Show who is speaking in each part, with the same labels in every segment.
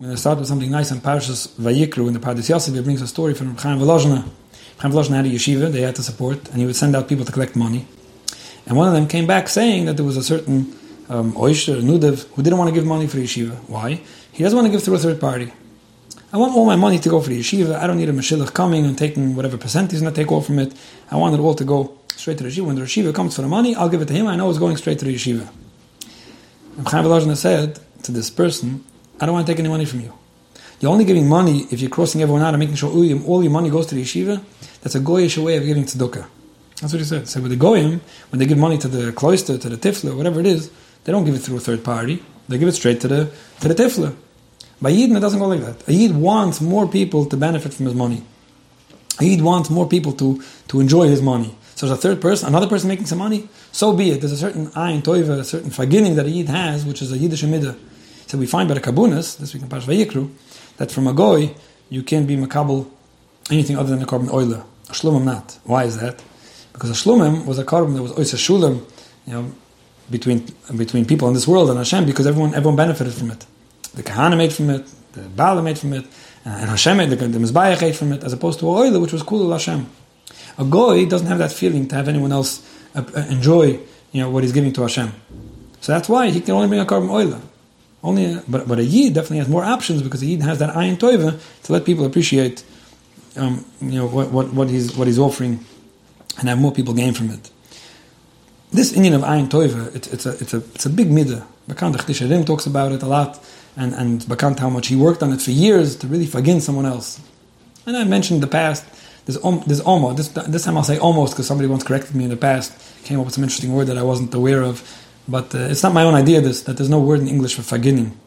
Speaker 1: I'm going to start with something nice in Parshas Vayikru in the Pardes Yosef. It brings a story from Chaim Volozhiner. Chaim Volozhiner had a yeshiva, they had to support, and he would send out people to collect money. And one of them came back saying that there was a certain um, Oisher, Nudev, who didn't want to give money for yeshiva. Why? He doesn't want to give through a third party. I want all my money to go for the yeshiva. I don't need a Meshilach coming and taking whatever percent he's going to take off from it. I want it all to go straight to the yeshiva. When the yeshiva comes for the money, I'll give it to him. I know it's going straight to the yeshiva. And Chaim Volozhiner said to this person, I don't want to take any money from you. You're only giving money if you're crossing everyone out and making sure all your money goes to the yeshiva. That's a goyish way of giving tzedukah. That's what he said. So with the goyim, when they give money to the cloister, to the tifla, whatever it is, they don't give it through a third party. They give it straight to the to the tifla. By Yidden, it doesn't go like that. A Yid wants more people to benefit from his money. A Yid wants more people to, to enjoy his money. So there's a third person, another person making some money, so be it. There's a certain ayin toiva, a certain fagining that a Yid has, which is a Yiddish amidah. So we find by the Kabunas, this week in Pash Vayikru, that from a goy you can't be makabel anything other than a korban oiler. A shlumim not. Why is that? Because a shlumim was a korban that was oisa shulim, you know, between between people in this world and Hashem, because everyone everyone benefited from it. The kahana made from it, the Baala made from it, and Hashem made the, the Mizbayach ate from it, as opposed to a oiler, which was cool Hashem. A goy doesn't have that feeling to have anyone else uh, uh, enjoy, you know, what he's giving to Hashem. So that's why he can only bring a korban oiler. Only, but, but a Yid definitely has more options because a Yid has that ayin toiva to let people appreciate, um, you know, what, what, what, he's, what he's offering and have more people gain from it. This inyan of ayin toiva, it, it's, a, it's, a, it's a big midah. Bakant Achtisharim talks about it a lot, and, and Bakant how much he worked on it for years to really forgive someone else. And I mentioned the past, there's, there's almost, this, this time I'll say almost because somebody once corrected me in the past, came up with some interesting word that I wasn't aware of but uh, it's not my own idea. This that there's no word in English for forgetting,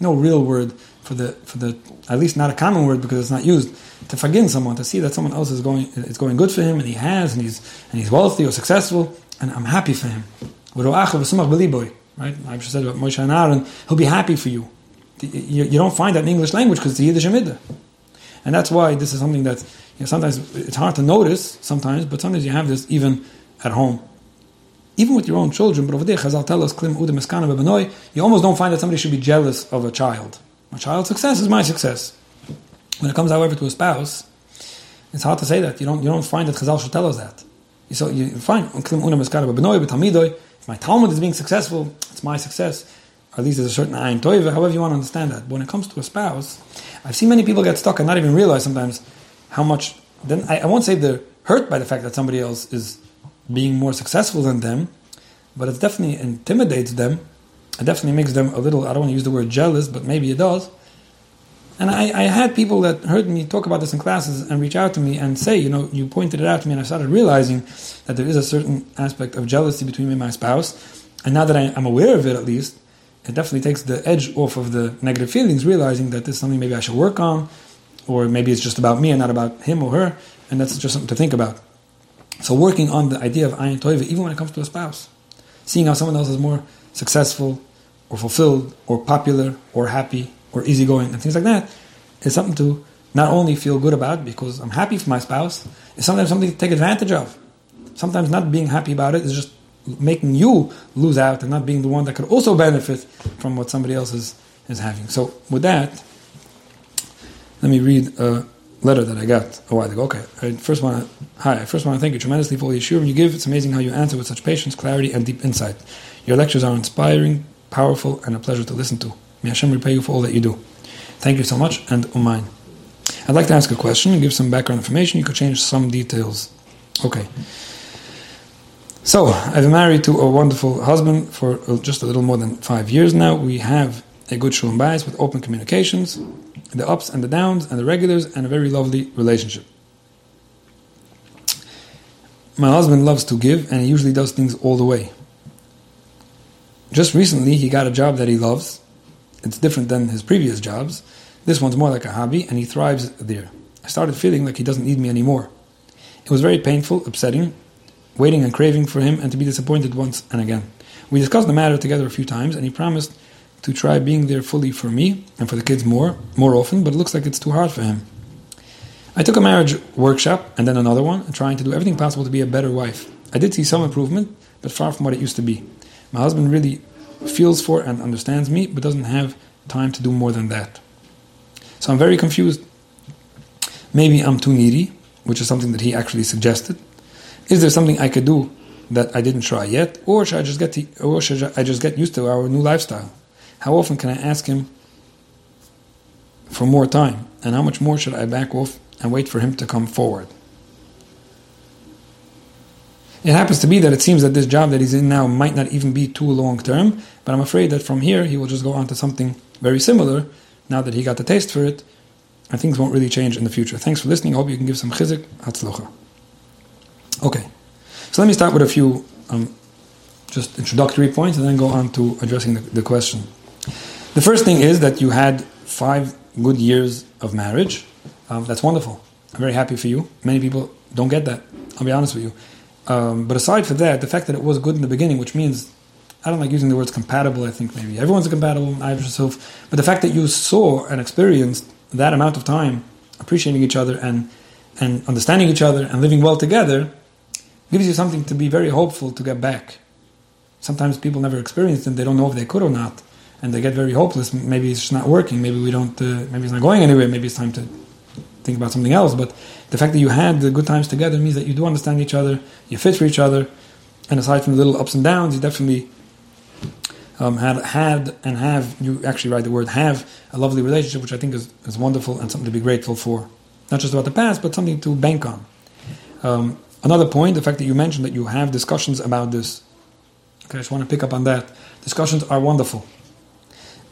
Speaker 1: no real word for the for the at least not a common word because it's not used to fagin someone to see that someone else is going it's going good for him and he has and he's and he's wealthy or successful and I'm happy for him. Right? I've just said about Moshe and Aaron, he'll be happy for you. You, you don't find that in English language because it's the Yiddish Amidah. And that's why this is something that you know, sometimes it's hard to notice sometimes, but sometimes you have this even at home even with your own children, but over there, Chazal tell us, Klim Udim you almost don't find that somebody should be jealous of a child. My child's success is my success. When it comes, however, to a spouse, it's hard to say that. You don't, you don't find that Chazal should tell us that. You, So you find, Klim Udim Eskana Benoy, if my Talmud is being successful, it's my success. Or at least there's a certain ayin toiva, however you want to understand that. But when it comes to a spouse, I've seen many people get stuck and not even realize sometimes how much, then I, I won't say they're hurt by the fact that somebody else is being more successful than them, but it definitely intimidates them. It definitely makes them a little, I don't want to use the word jealous, but maybe it does. And I, I, had people that heard me talk about this in classes and reach out to me and say, you know, you pointed it out to me, and I started realizing that there is a certain aspect of jealousy between me and my spouse. And now that I, am aware of it, at least, it definitely takes the edge off of the negative feelings, realizing that this is something maybe I should work on, or maybe it's just about me and not about him or her, and that's just something to think about. So working on the idea of ayin toiva, even when it comes to a spouse, seeing how someone else is more successful, or fulfilled, or popular, or happy, or easygoing, and things like that, is something to not only feel good about because I'm happy for my spouse, it's sometimes something to take advantage of. Sometimes not being happy about it is just making you lose out and not being the one that could also benefit from what somebody else is, is having. So with that, let me read a letter that I got a while ago. Okay, I first want to hi. I first want to thank you tremendously for all the shiurim you give. It's amazing how you answer with such patience, clarity, and deep insight. Your lectures are inspiring, powerful, and a pleasure to listen to. May Hashem repay you for all that you do. Thank you so much, and umain. I'd like to ask a question and give some background information. You could change some details. Okay. So, I've been married to a wonderful husband for just a little more than five years now. We have a good shalom bayis with open communications the ups and the downs and the regulars and a very lovely relationship. My husband loves to give and he usually does things all the way. Just recently, he got a job that he loves. It's different than his previous jobs. This one's more like a hobby and he thrives there. I started feeling like he doesn't need me anymore. It was very painful, upsetting, waiting and craving for him and to be disappointed once and again. We discussed the matter together a few times and he promised to try being there fully for me and for the kids more, more often, but it looks like it's too hard for him. I took a marriage workshop and then another one, trying to do everything possible to be a better wife. I did see some improvement, but far from what it used to be. My husband really feels for and understands me, but doesn't have time to do more than that. So I'm very confused. Maybe I'm too needy, which is something that he actually suggested. Is there something I could do that I didn't try yet, or should I just get to, or should I just get used to our new lifestyle? How often can I ask him for more time, and how much more should I back off and wait for him to come forward? It happens to be that it seems that this job that he's in now might not even be too long term, but I'm afraid that from here he will just go on to something very similar now that he got the taste for it, and things won't really change in the future. Thanks for listening. I hope you can give some chizik. Hatzlocha. Okay, so let me start with a few um, just introductory points and then go on to addressing the, the question. The first thing is that you had five good years of marriage. Um, that's wonderful. I'm very happy for you. Many people don't get that. I'll be honest with you. Um, but aside from that, the fact that it was good in the beginning, which means I don't like using the words compatible. I think maybe everyone's compatible. I yourself, but the fact that you saw and experienced that amount of time appreciating each other and and understanding each other and living well together gives you something to be very hopeful to get back. Sometimes people never experience it; they don't know if they could or not, and they get very hopeless. Maybe it's not working. Maybe we don't. Uh, maybe it's not going anywhere. Maybe it's time to think about something else. But the fact that you had the good times together means that you do understand each other, you fit for each other, and aside from the little ups and downs, you definitely um, had had and have you actually write the word have a lovely relationship, which I think is, is wonderful and something to be grateful for. Not just about the past, but something to bank on. Um, another point, the fact that you mentioned that you have discussions about this. Okay, I just want to pick up on that. Discussions are wonderful.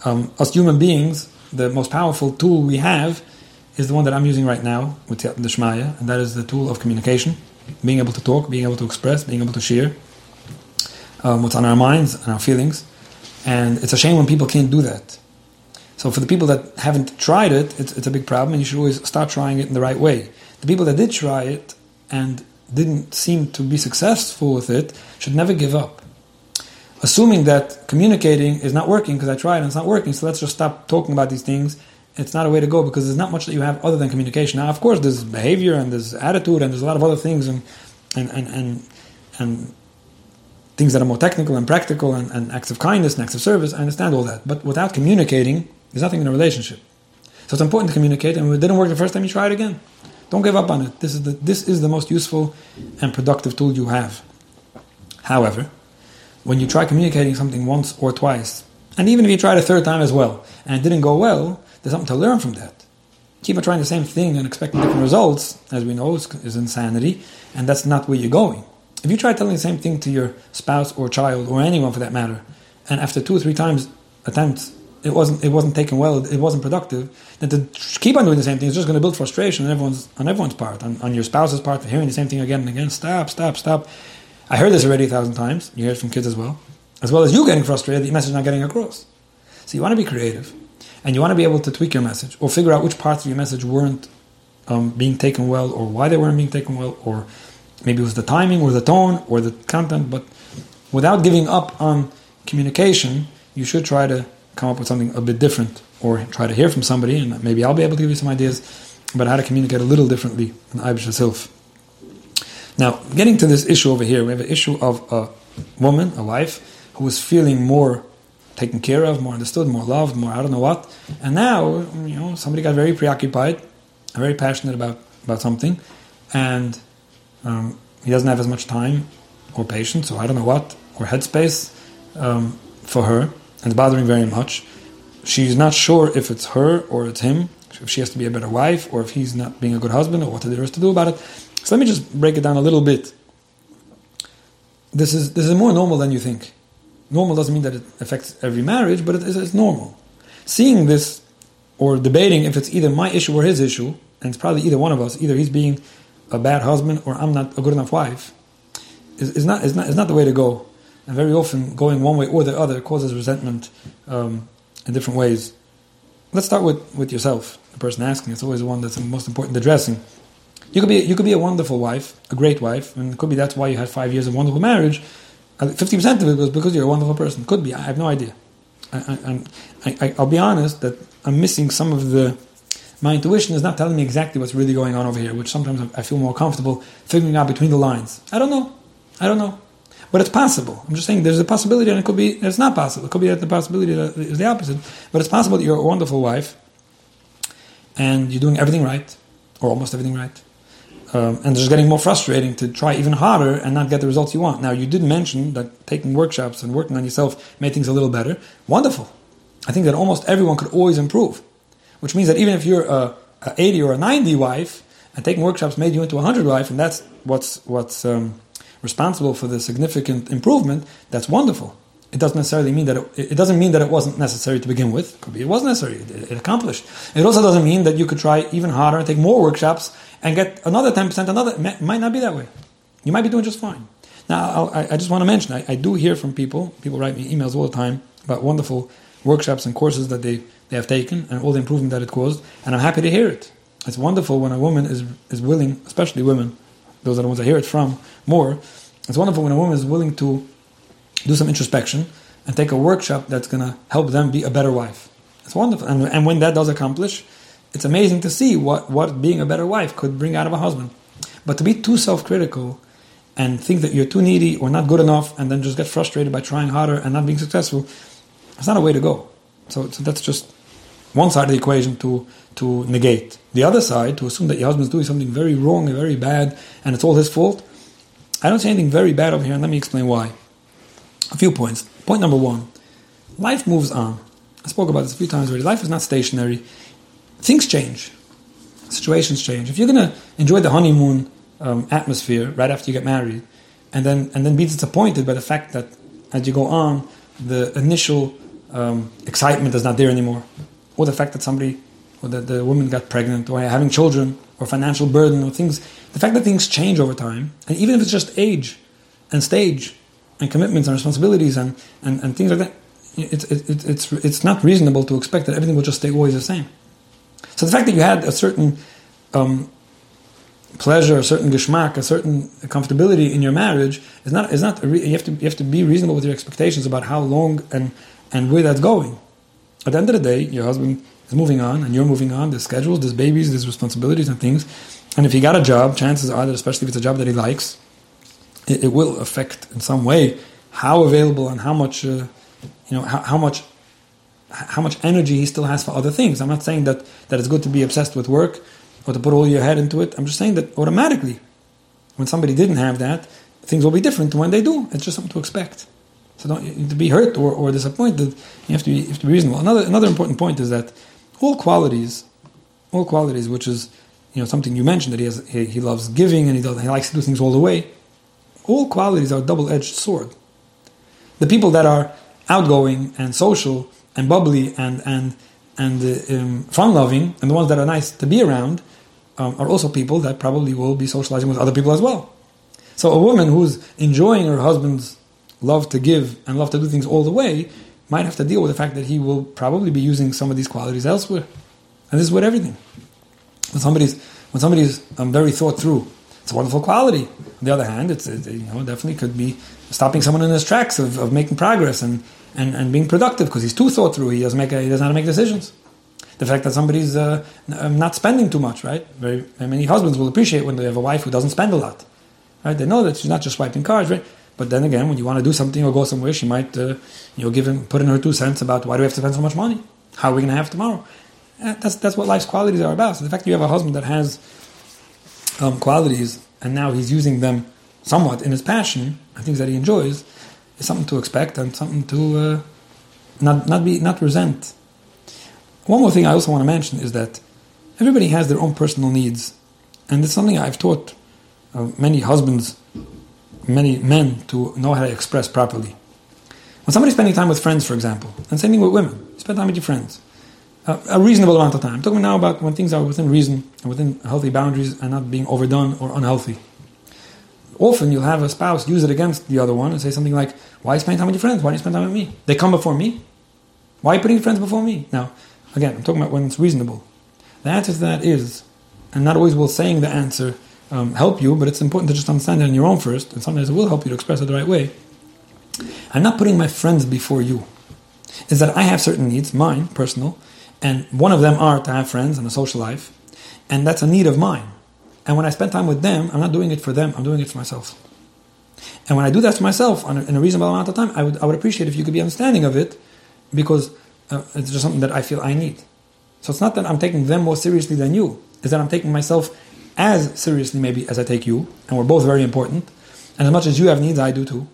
Speaker 1: Um, as human beings, the most powerful tool we have is the one that I'm using right now with the Shmaya, and that is the tool of communication, being able to talk, being able to express, being able to share um, what's on our minds and our feelings. And it's a shame when people can't do that. So for the people that haven't tried it, it's, it's a big problem, and you should always start trying it in the right way. The people that did try it and didn't seem to be successful with it should never give up. Assuming that communicating is not working because I tried and it's not working, so let's just stop talking about these things it's not a way to go because there's not much that you have other than communication. Now, of course, there's behavior and there's attitude and there's a lot of other things and and and and, and things that are more technical and practical and, and, acts of kindness and acts of service. I understand all that, but without communicating, there's nothing in a relationship. So it's important to communicate. And if it didn't work the first time, you try it again. Don't give up on it. This is the this is the most useful and productive tool you have. However, when you try communicating something once or twice, and even if you try it a third time as well, and it didn't go well, there's something to learn from that. Keep on trying the same thing and expecting different results, as we know, is, is insanity, and that's not where you're going. If you try telling the same thing to your spouse or child or anyone for that matter, and after two or three times attempts, it wasn't it wasn't taken well, it wasn't productive, then to keep on doing the same thing is just going to build frustration on everyone's on everyone's part, on, on your spouse's part for hearing the same thing again and again. Stop, stop, stop. I heard this already a thousand times. You hear it from kids as well, as well as you getting frustrated, the message not getting across. So you want to be creative and you want to be able to tweak your message or figure out which parts of your message weren't um, being taken well or why they weren't being taken well or maybe it was the timing or the tone or the content but without giving up on communication you should try to come up with something a bit different or try to hear from somebody and maybe I'll be able to give you some ideas about how to communicate a little differently than Ibish herself. Now, getting to this issue over here, we have an issue of a woman, a wife, who is feeling more taken care of, more understood, more loved, more I don't know what. And now, you know, somebody got very preoccupied, very passionate about, about something, and um, he doesn't have as much time or patience, or I don't know what, or headspace um, for her, and it's bothering very much. She's not sure if it's her or it's him, if she has to be a better wife, or if he's not being a good husband, or what there is to do about it. So let me just break it down a little bit. This is this is more normal than you think normal doesn't mean that it affects every marriage, but it is, it's normal. Seeing this or debating if it's either my issue or his issue, and it's probably either one of us, either he's being a bad husband or I'm not a good enough wife, is, is, not, is, not, is not the way to go. And very often, going one way or the other causes resentment um, in different ways. Let's start with, with yourself, the person asking. It's always the one that's the most important addressing. You could be you could be a wonderful wife, a great wife, and it could be that's why you had five years of wonderful marriage. Fifty percent of it was because you're a wonderful person. Could be. I have no idea. I, will be honest that I'm missing some of the. My intuition is not telling me exactly what's really going on over here, which sometimes I feel more comfortable figuring out between the lines. I don't know. I don't know. But it's possible. I'm just saying there's a possibility, and it could be it's not possible. It could be that the possibility is the opposite. But it's possible that you're a wonderful wife, and you're doing everything right, or almost everything right, um, and it's just getting more frustrating to try even harder and not get the results you want. Now, you did mention that taking workshops and working on yourself made things a little better. Wonderful. I think that almost everyone could always improve, which means that even if you're a, a 80 or a 90 wife, and taking workshops made you into a 100 wife, and that's what's, what's um, responsible for the significant improvement, that's wonderful. It doesn't necessarily mean that it, it, doesn't mean that it wasn't necessary to begin with. Could be it was necessary. It, it, accomplished. It also doesn't mean that you could try even harder and take more workshops and get another ten percent. Another it might not be that way. You might be doing just fine. Now, I, I just want to mention, I, I, do hear from people. People write me emails all the time about wonderful workshops and courses that they, they have taken and all the improvement that it caused, and I'm happy to hear it. It's wonderful when a woman is is willing, especially women, those are the ones I hear it from more. It's wonderful when a woman is willing to do some introspection and take a workshop that's going to help them be a better wife. It's wonderful, and, and when that does accomplish, it's amazing to see what what being a better wife could bring out of a husband. But to be too self-critical and think that you're too needy or not good enough, and then just get frustrated by trying harder and not being successful, it's not a way to go. So, so that's just one side of the equation to to negate. The other side, to assume that your husband's doing something very wrong and very bad, and it's all his fault. I don't say anything very bad over here, and let me explain why. A few points. Point number one life moves on. I spoke about this a few times already. Life is not stationary, things change, situations change. If you're going to enjoy the honeymoon um, atmosphere right after you get married, and then, and then be disappointed by the fact that as you go on, the initial um, excitement is not there anymore, or the fact that somebody or that the woman got pregnant, or having children, or financial burden, or things. The fact that things change over time, and even if it's just age and stage and commitments and responsibilities and, and, and things like that, it's, it, it's, it's not reasonable to expect that everything will just stay always the same. So the fact that you had a certain um, pleasure, a certain geschmack, a certain comfortability in your marriage is not is not re- you have to you have to be reasonable with your expectations about how long and and where that's going. At the end of the day, your husband is moving on and you're moving on. There's schedules, there's babies, there's responsibilities and things. And if he got a job, chances are that, especially if it's a job that he likes, it, it will affect in some way how available and how much, uh, you know, how, how, much, how much energy he still has for other things. I'm not saying that that it's good to be obsessed with work or to put all your head into it. I'm just saying that automatically, when somebody didn't have that, things will be different when they do. It's just something to expect. So don't to be hurt or, or disappointed. You have to be, have to be reasonable. Another another important point is that all qualities, all qualities, which is you know something you mentioned that he has, he, he loves giving and he does, he likes to do things all the way. All qualities are double-edged sword. The people that are outgoing and social and bubbly and and and uh, um, fun-loving and the ones that are nice to be around um, are also people that probably will be socializing with other people as well. So a woman who's enjoying her husband's love to give and love to do things all the way might have to deal with the fact that he will probably be using some of these qualities elsewhere. And this is with everything. When somebody's when somebody's um, very thought through, it's a wonderful quality. On the other hand, it's it, you know definitely could be stopping someone in his tracks of, of making progress and, and, and being productive because he's too thought through. He doesn't make he doesn't know how to make decisions. The fact that somebody's uh, um, not spending too much, right? Very many husbands will appreciate when they have a wife who doesn't spend a lot, right? They know that she's not just swiping cards, right? But then again, when you want to do something or go somewhere, she might, uh, you know, give him, put in her two cents about why do we have to spend so much money? How are we going to have tomorrow? And that's that's what life's qualities are about. So the fact that you have a husband that has um, qualities and now he's using them somewhat in his passion and things that he enjoys is something to expect and something to uh, not not be not resent. One more thing I also want to mention is that everybody has their own personal needs, and it's something I've taught uh, many husbands many men to know how to express properly. When somebody's spending time with friends, for example, and same thing with women, spend time with your friends, a reasonable amount of time. I'm talking now about when things are within reason and within healthy boundaries and not being overdone or unhealthy. Often you'll have a spouse use it against the other one and say something like, Why spending time with your friends? Why do you spend time with me? They come before me. Why are you putting friends before me? Now, again, I'm talking about when it's reasonable. The answer to that is, and not always will saying the answer um, help you, but it's important to just understand it on your own first, and sometimes it will help you to express it the right way. I'm not putting my friends before you. Is that I have certain needs, mine, personal, and one of them are to have friends and a social life, and that's a need of mine. And when I spend time with them, I'm not doing it for them, I'm doing it for myself. And when I do that for myself a, in a reasonable amount of time, I would, I would appreciate if you could be understanding of it because uh, it's just something that I feel I need. So it's not that I'm taking them more seriously than you. It's that I'm taking myself as seriously maybe as I take you, and we're both very important. And as much as you have needs, I do too.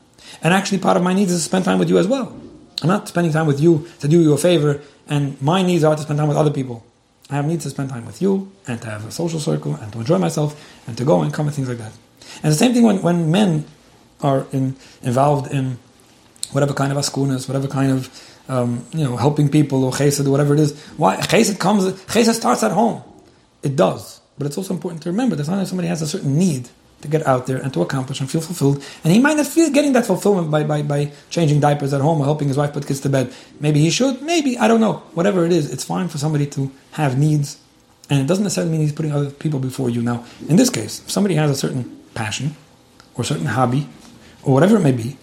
Speaker 1: And actually, part of my needs is to spend time with you as well. I'm not spending time with you to do you a favor, and my needs are to spend time with other people. I have needs to spend time with you, and to have a social circle, and to enjoy myself, and to go and come and things like that. And the same thing when, when men are in, involved in whatever kind of askunas, whatever kind of um, you know helping people or chesed or whatever it is. Why chesed comes? Chesed starts at home. It does, but it's also important to remember that sometimes somebody has a certain need to get out there and to accomplish and feel fulfilled. And he might not feel getting that fulfillment by, by, by changing diapers at home or helping his wife put kids to bed. Maybe he should, maybe, I don't know. Whatever it is, it's fine for somebody to have needs. And it doesn't necessarily mean he's putting other people before you. Now, in this case, if somebody has a certain passion or certain hobby or whatever it may be,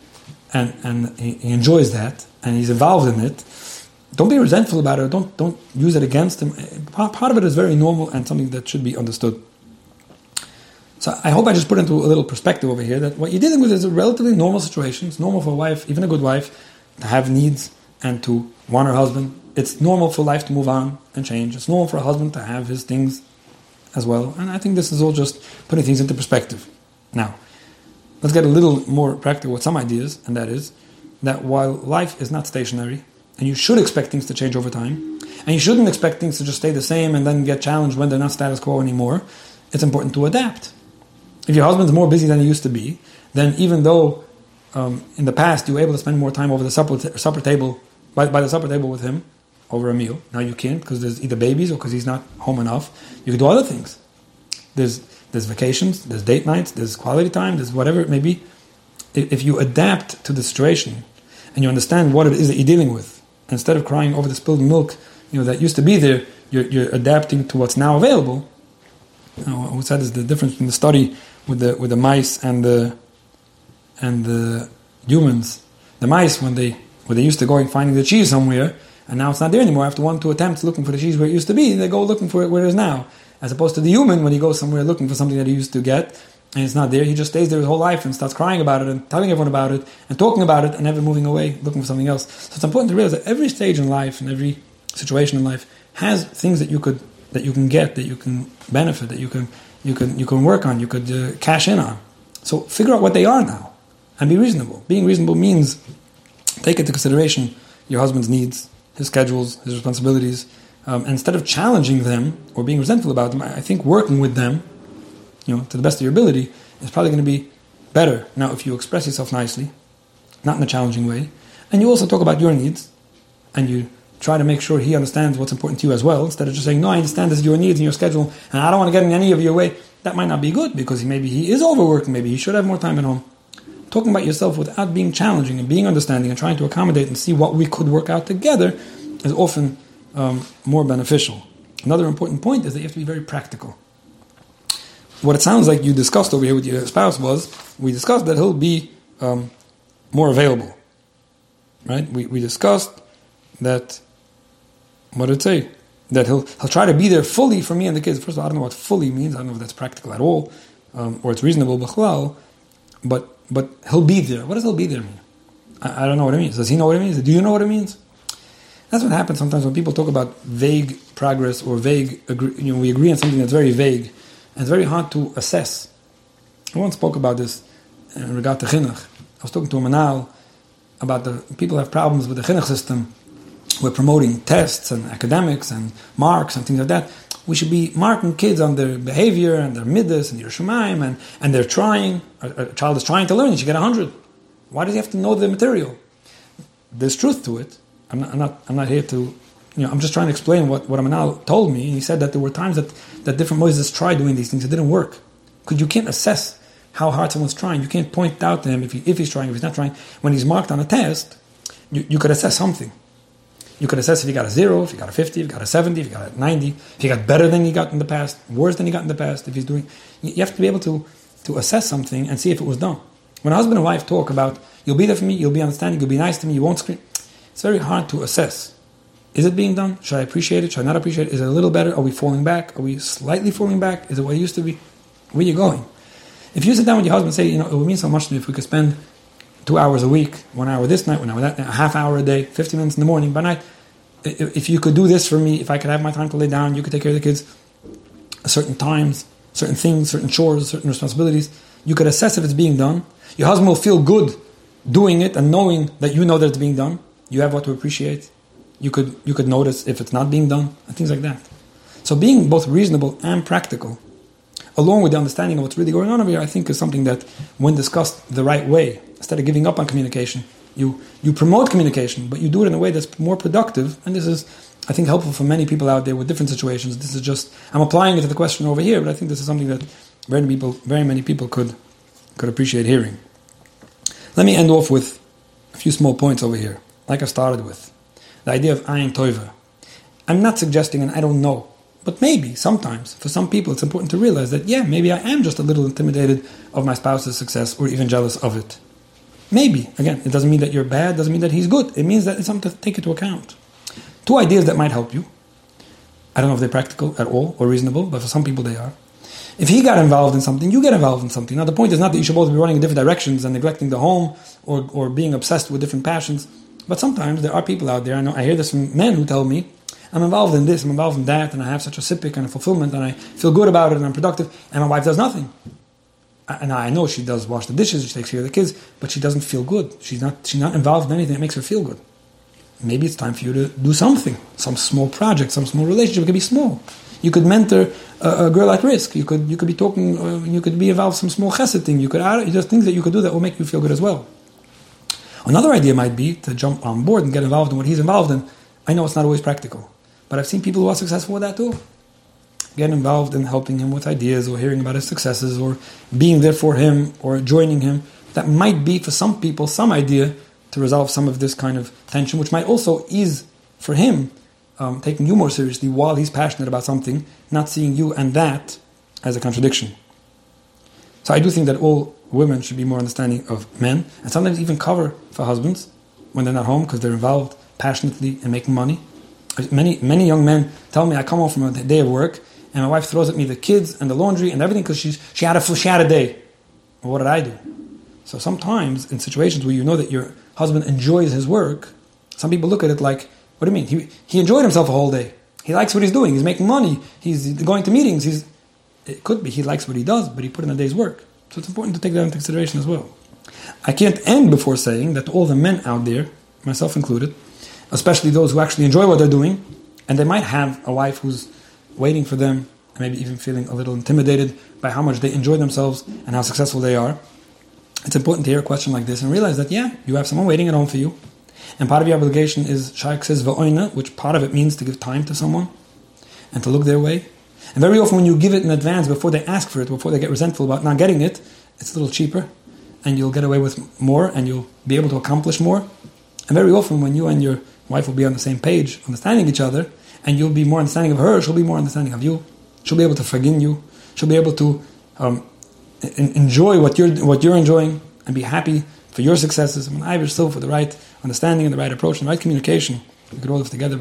Speaker 1: and, and he enjoys that and he's involved in it, don't be resentful about it. Don't, don't use it against him. Part of it is very normal and something that should be understood. So I hope I just put into a little perspective over here that what you're dealing with is a relatively normal situation. It's normal for a wife, even a good wife, to have needs and to want her husband. It's normal for life to move on and change. It's normal for a husband to have his things as well. And I think this is all just putting things into perspective. Now, let's get a little more practical with some ideas, and that is that while life is not stationary, and you should expect things to change over time, and you shouldn't expect things to just stay the same and then get challenged when they're not status quo anymore, it's important to adapt. If your husband's more busy than he used to be, then even though um, in the past you were able to spend more time over the supper, t- supper table, by, by the supper table with him, over a meal, now you can't because there's either babies or because he's not home enough. You can do other things. There's, there's vacations, there's date nights, there's quality time, there's whatever it may be. If you adapt to the situation and you understand what it is that you're dealing with, instead of crying over the spilled milk, you know that used to be there, you're, you're adapting to what's now available. You know, what said is the difference in the study with the with the mice and the and the humans. The mice when they when they used to go and finding the cheese somewhere, and now it's not there anymore. After one two attempts looking for the cheese where it used to be, they go looking for it where it is now. As opposed to the human when he goes somewhere looking for something that he used to get, and it's not there, he just stays there his whole life and starts crying about it and telling everyone about it and talking about it and never moving away, looking for something else. So it's important to realize that every stage in life and every situation in life has things that you could that you can get, that you can benefit, that you can you can you can work on, you could uh, cash in on. So figure out what they are now, and be reasonable. Being reasonable means take into consideration your husband's needs, his schedules, his responsibilities. Um, instead of challenging them or being resentful about them, I think working with them, you know, to the best of your ability, is probably going to be better. Now, if you express yourself nicely, not in a challenging way, and you also talk about your needs, and you try to make sure he understands what's important to you as well, instead of just saying, no, I understand this is your needs and your schedule, and I don't want to get in any of your way. That might not be good because maybe he is overworking, maybe he should have more time at home. Talking about yourself without being challenging and being understanding and trying to accommodate and see what we could work out together is often um, more beneficial. Another important point is that you have to be very practical. What it sounds like you discussed over here with your spouse was we discussed that he'll be um, more available. Right? We, we discussed that what did it say? That he'll he'll try to be there fully for me and the kids. First of all, I don't know what fully means. I don't know if that's practical at all, um, or it's reasonable. But but he'll be there. What does he'll be there mean? I, I, don't know what it means. Does he know what it means? Do you know what it means? That's what happens sometimes when people talk about vague progress or vague. You know, we agree on something that's very vague, and it's very hard to assess. I once spoke about this in regard to chinuch. I was talking to a manal about the people have problems with the chinuch system we're promoting tests and academics and marks and things like that. We should be marking kids on their behavior and their midas and shemaim and, and they're trying. A, a, child is trying to learn, he should get 100. Why does he have to know the material? There's truth to it. I'm not, I'm not, I'm not here to, you know, I'm just trying to explain what, what Amanal told me. He said that there were times that, that different Moses tried doing these things, it didn't work. Because you can't assess how hard someone's trying. You can't point out to him if, he, if he's trying, if he's not trying. When he's marked on a test, you, you could assess something. You could assess if you got a zero, if you got a 50, if you got a 70, if you got a 90, if you got better than you got in the past, worse than you got in the past, if he's doing. You have to be able to, to assess something and see if it was done. When a husband and wife talk about, you'll be there for me, you'll be understanding, you'll be nice to me, you won't scream, it's very hard to assess. Is it being done? Should I appreciate it? Should I not appreciate it? Is it a little better? Are we falling back? Are we slightly falling back? Is it what it used to be? Where are you going? If you sit down with your husband and say, you know, it would mean so much to me if we could spend two hours a week, one hour this night, one hour that, a half hour a day, 50 minutes in the morning, by night, if you could do this for me, if I could have my time to lay down, you could take care of the kids certain times, certain things, certain chores, certain responsibilities. You could assess if it's being done. Your husband will feel good doing it and knowing that you know that it's being done. You have what to appreciate. You could you could notice if it's not being done and things like that. So being both reasonable and practical, along with the understanding of what's really going on over here, I think is something that, when discussed the right way, instead of giving up on communication, you you promote communication, but you do it in a way that's more productive. And this is, I think, helpful for many people out there with different situations. This is just I'm applying it to the question over here, but I think this is something that very many people, very many people could could appreciate hearing. Let me end off with a few small points over here, like I started with the idea of ayin toiva. I'm not suggesting, and I don't know but maybe, sometimes, for some people, it's important to realize that, yeah, maybe I am just a little intimidated of my spouse's success or even jealous of it. Maybe. Again, it doesn't mean that you're bad, doesn't mean that he's good. It means that it's something to take into account. Two ideas that might help you. I don't know if they're practical at all or reasonable, but for some people they are. If he got involved in something, you get involved in something. Now, the point is not that you should both be running in different directions and neglecting the home or, or being obsessed with different passions. But sometimes there are people out there, I know I hear this from men who tell me, I'm involved in this, I'm involved in that, and I have such a sipik and a fulfillment, and I feel good about it, and I'm productive, and my wife does nothing. And I know she does wash the dishes, she takes care of the kids, but she doesn't feel good. She's not, she's not involved in anything that makes her feel good. Maybe it's time for you to do something, some small project, some small relationship. It could be small. You could mentor a, a girl at risk. You could, you could be talking, uh, you could be involved in some small chesed thing. You could, add, just things that you could do that will make you feel good as well. Another idea might be to jump on board and get involved in what he's involved in. I know it's not always practical. But I've seen people who are successful with that too. Get involved in helping him with ideas or hearing about his successes or being there for him or joining him. That might be for some people some idea to resolve some of this kind of tension, which might also ease for him um, taking you more seriously while he's passionate about something, not seeing you and that as a contradiction. So I do think that all women should be more understanding of men and sometimes even cover for husbands when they're not home because they're involved passionately in making money Many many young men tell me I come home from a day of work and my wife throws at me the kids and the laundry and everything because she's she had a she had a day. Well, what did I do? So sometimes in situations where you know that your husband enjoys his work, some people look at it like, what do you mean? He he enjoyed himself a whole day. He likes what he's doing. He's making money. He's going to meetings. He's it could be he likes what he does, but he put in a day's work. So it's important to take that into consideration as well. I can't end before saying that all the men out there, myself included, especially those who actually enjoy what they're doing, and they might have a wife who's waiting for them, and maybe even feeling a little intimidated by how much they enjoy themselves and how successful they are. It's important to hear a question like this and realize that, yeah, you have someone waiting at home for you. And part of your obligation is Shaykh says va'oina, which part of it means to give time to someone and to look their way. And very often when you give it in advance before they ask for it, before they get resentful about not getting it, it's a little cheaper and you'll get away with more and you'll be able to accomplish more. And very often when you and your wife will be on the same page, understanding each other, and you'll be more understanding of her, she'll be more understanding of you. She'll be able to forgive you. She'll be able to um, enjoy what you're what you're enjoying and be happy for your successes. And I still for the right understanding and the right approach and the right communication, we could all live together.